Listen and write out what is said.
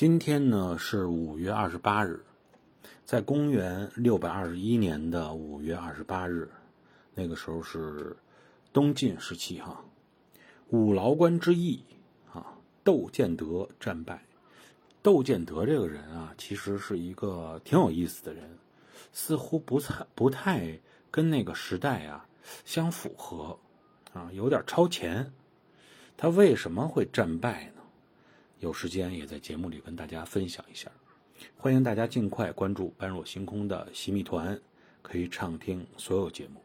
今天呢是五月二十八日，在公元六百二十一年的五月二十八日，那个时候是东晋时期哈。五劳关之役啊，窦建德战败。窦建德这个人啊，其实是一个挺有意思的人，似乎不太不太跟那个时代啊相符合啊，有点超前。他为什么会战败呢？有时间也在节目里跟大家分享一下，欢迎大家尽快关注般若星空的洗米团，可以畅听所有节目。